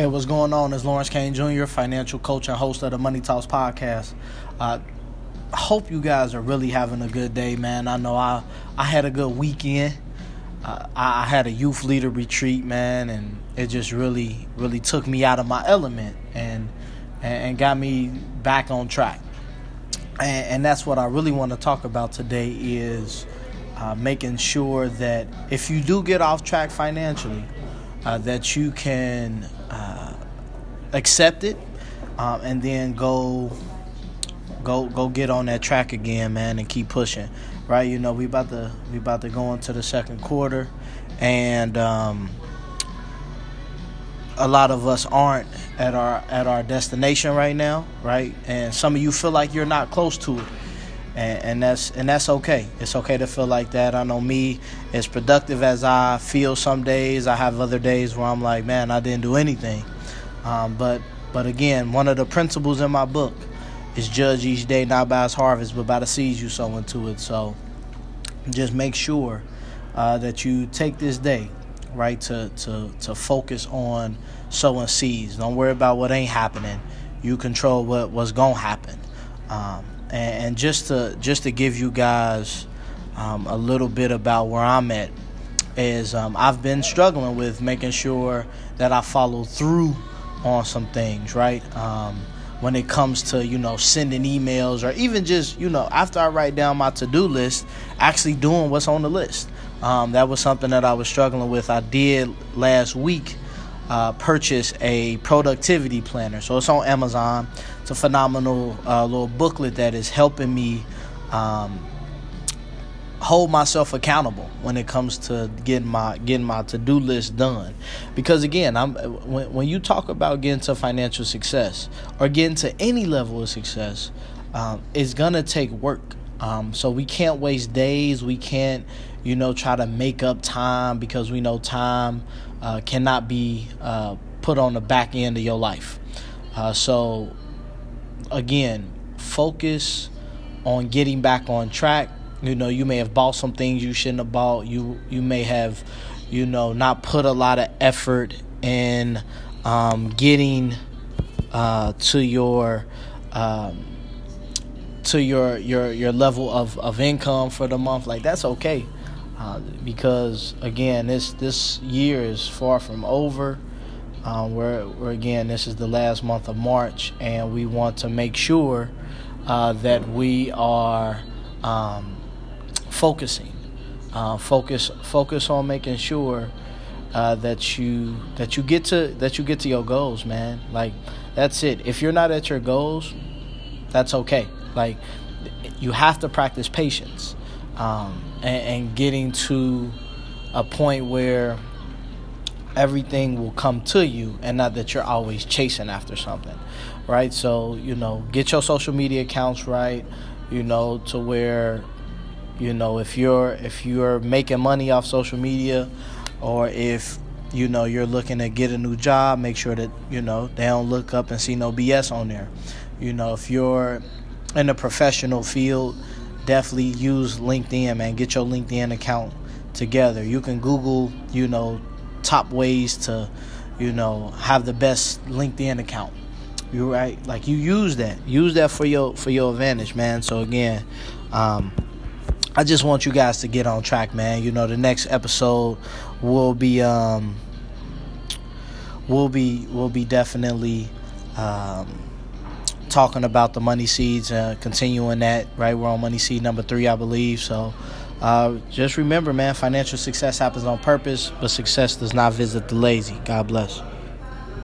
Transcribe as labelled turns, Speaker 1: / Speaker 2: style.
Speaker 1: Hey, what's going on? It's Lawrence Kane Jr., financial coach and host of the Money Talks podcast. Uh, I hope you guys are really having a good day, man. I know I I had a good weekend. Uh, I, had a youth leader retreat, man, and it just really really took me out of my element and and, got me back on track. And, and, that's what I really want to talk about today is uh, making sure that if you do get off track financially, uh, that you can uh, accept it um, and then go go go get on that track again, man, and keep pushing. Right, you know we about to we about to go into the second quarter, and um, a lot of us aren't at our at our destination right now, right? And some of you feel like you're not close to it and, and that's and that's okay. It's okay to feel like that. I know me, as productive as I feel some days, I have other days where I'm like, man, I didn't do anything. Um, but but again, one of the principles in my book is judge each day not by its harvest, but by the seeds you sow into it. So just make sure uh, that you take this day, right, to to to focus on sowing seeds. Don't worry about what ain't happening. You control what what's gonna happen. Um, and, and just to just to give you guys um, a little bit about where I'm at is um, I've been struggling with making sure that I follow through on some things, right? Um, when it comes to you know sending emails or even just you know after I write down my to-do list, actually doing what's on the list. Um, that was something that I was struggling with. I did last week uh, purchase a productivity planner. So it's on Amazon. It's a phenomenal uh, little booklet that is helping me um, hold myself accountable when it comes to getting my getting my to do list done. Because again, I'm when when you talk about getting to financial success or getting to any level of success, um, it's gonna take work. Um, so we can't waste days. We can't, you know, try to make up time because we know time uh, cannot be uh, put on the back end of your life. Uh, so, again, focus on getting back on track. You know, you may have bought some things you shouldn't have bought. You you may have, you know, not put a lot of effort in um, getting uh, to your um, to your your your level of, of income for the month. Like that's okay. Uh, because again, this this year is far from over. Um, we're, we're again, this is the last month of March, and we want to make sure uh, that we are um, focusing, uh, focus focus on making sure uh, that you that you get to that you get to your goals, man. Like that's it. If you're not at your goals, that's okay. Like you have to practice patience um, and, and getting to a point where everything will come to you and not that you're always chasing after something right so you know get your social media accounts right you know to where you know if you're if you're making money off social media or if you know you're looking to get a new job make sure that you know they don't look up and see no bs on there you know if you're in a professional field definitely use LinkedIn, man. Get your LinkedIn account together. You can Google, you know, top ways to, you know, have the best LinkedIn account. You right? Like you use that. Use that for your for your advantage, man. So again, um, I just want you guys to get on track, man. You know, the next episode will be um will be will be definitely um talking about the money seeds, uh, continuing that. Right, we're on money seed number three, I believe. So, uh, just remember, man, financial success happens on purpose, but success does not visit the lazy. God bless.